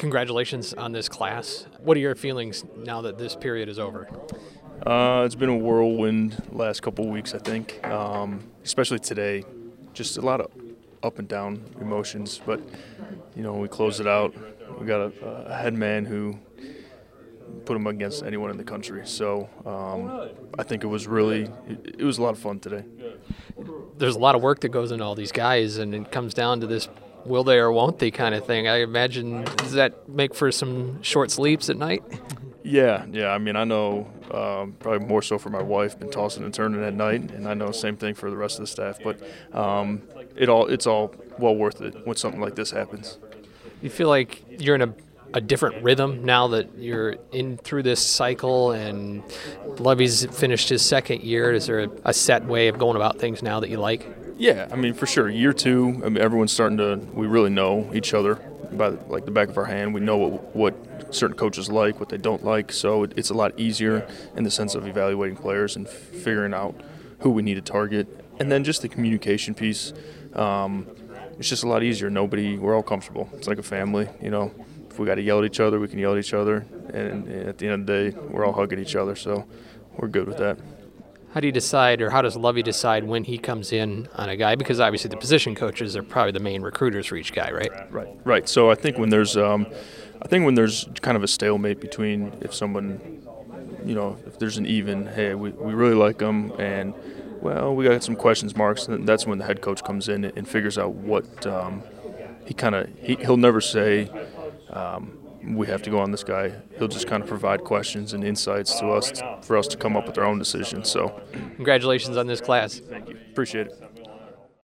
Congratulations on this class. What are your feelings now that this period is over? Uh, it's been a whirlwind last couple weeks, I think, um, especially today. Just a lot of up and down emotions, but you know we closed it out. We got a, a head man who put him against anyone in the country. So um, I think it was really it, it was a lot of fun today. There's a lot of work that goes into all these guys, and it comes down to this will they or won't they kind of thing. I imagine does that make for some short sleeps at night? Yeah, yeah. I mean, I know um, probably more so for my wife, been tossing and turning at night, and I know same thing for the rest of the staff. But um, it all it's all well worth it when something like this happens. You feel like you're in a a different rhythm now that you're in through this cycle and Lovie's finished his second year? Is there a, a, set way of going about things now that you like? Yeah, I mean for sure. Year two, I mean everyone's starting to. We really know each other by like the back of our hand. We know what what certain coaches like, what they don't like. So it, it's a lot easier in the sense of evaluating players and figuring out who we need to target, and then just the communication piece. Um, it's just a lot easier. Nobody, we're all comfortable. It's like a family, you know if we got to yell at each other, we can yell at each other. And at the end of the day, we're all hugging each other. So we're good with that. How do you decide, or how does Lovie decide when he comes in on a guy? Because obviously the position coaches are probably the main recruiters for each guy, right? Right, right. So I think when there's, um, I think when there's kind of a stalemate between if someone, you know, if there's an even, hey, we, we really like them, and well, we got some questions marks, and that's when the head coach comes in and figures out what um, he kind of he, he'll never say um, we have to go on this guy. He'll just kind of provide questions and insights to us for us to come up with our own decisions. So, congratulations on this class. Thank you. Appreciate it.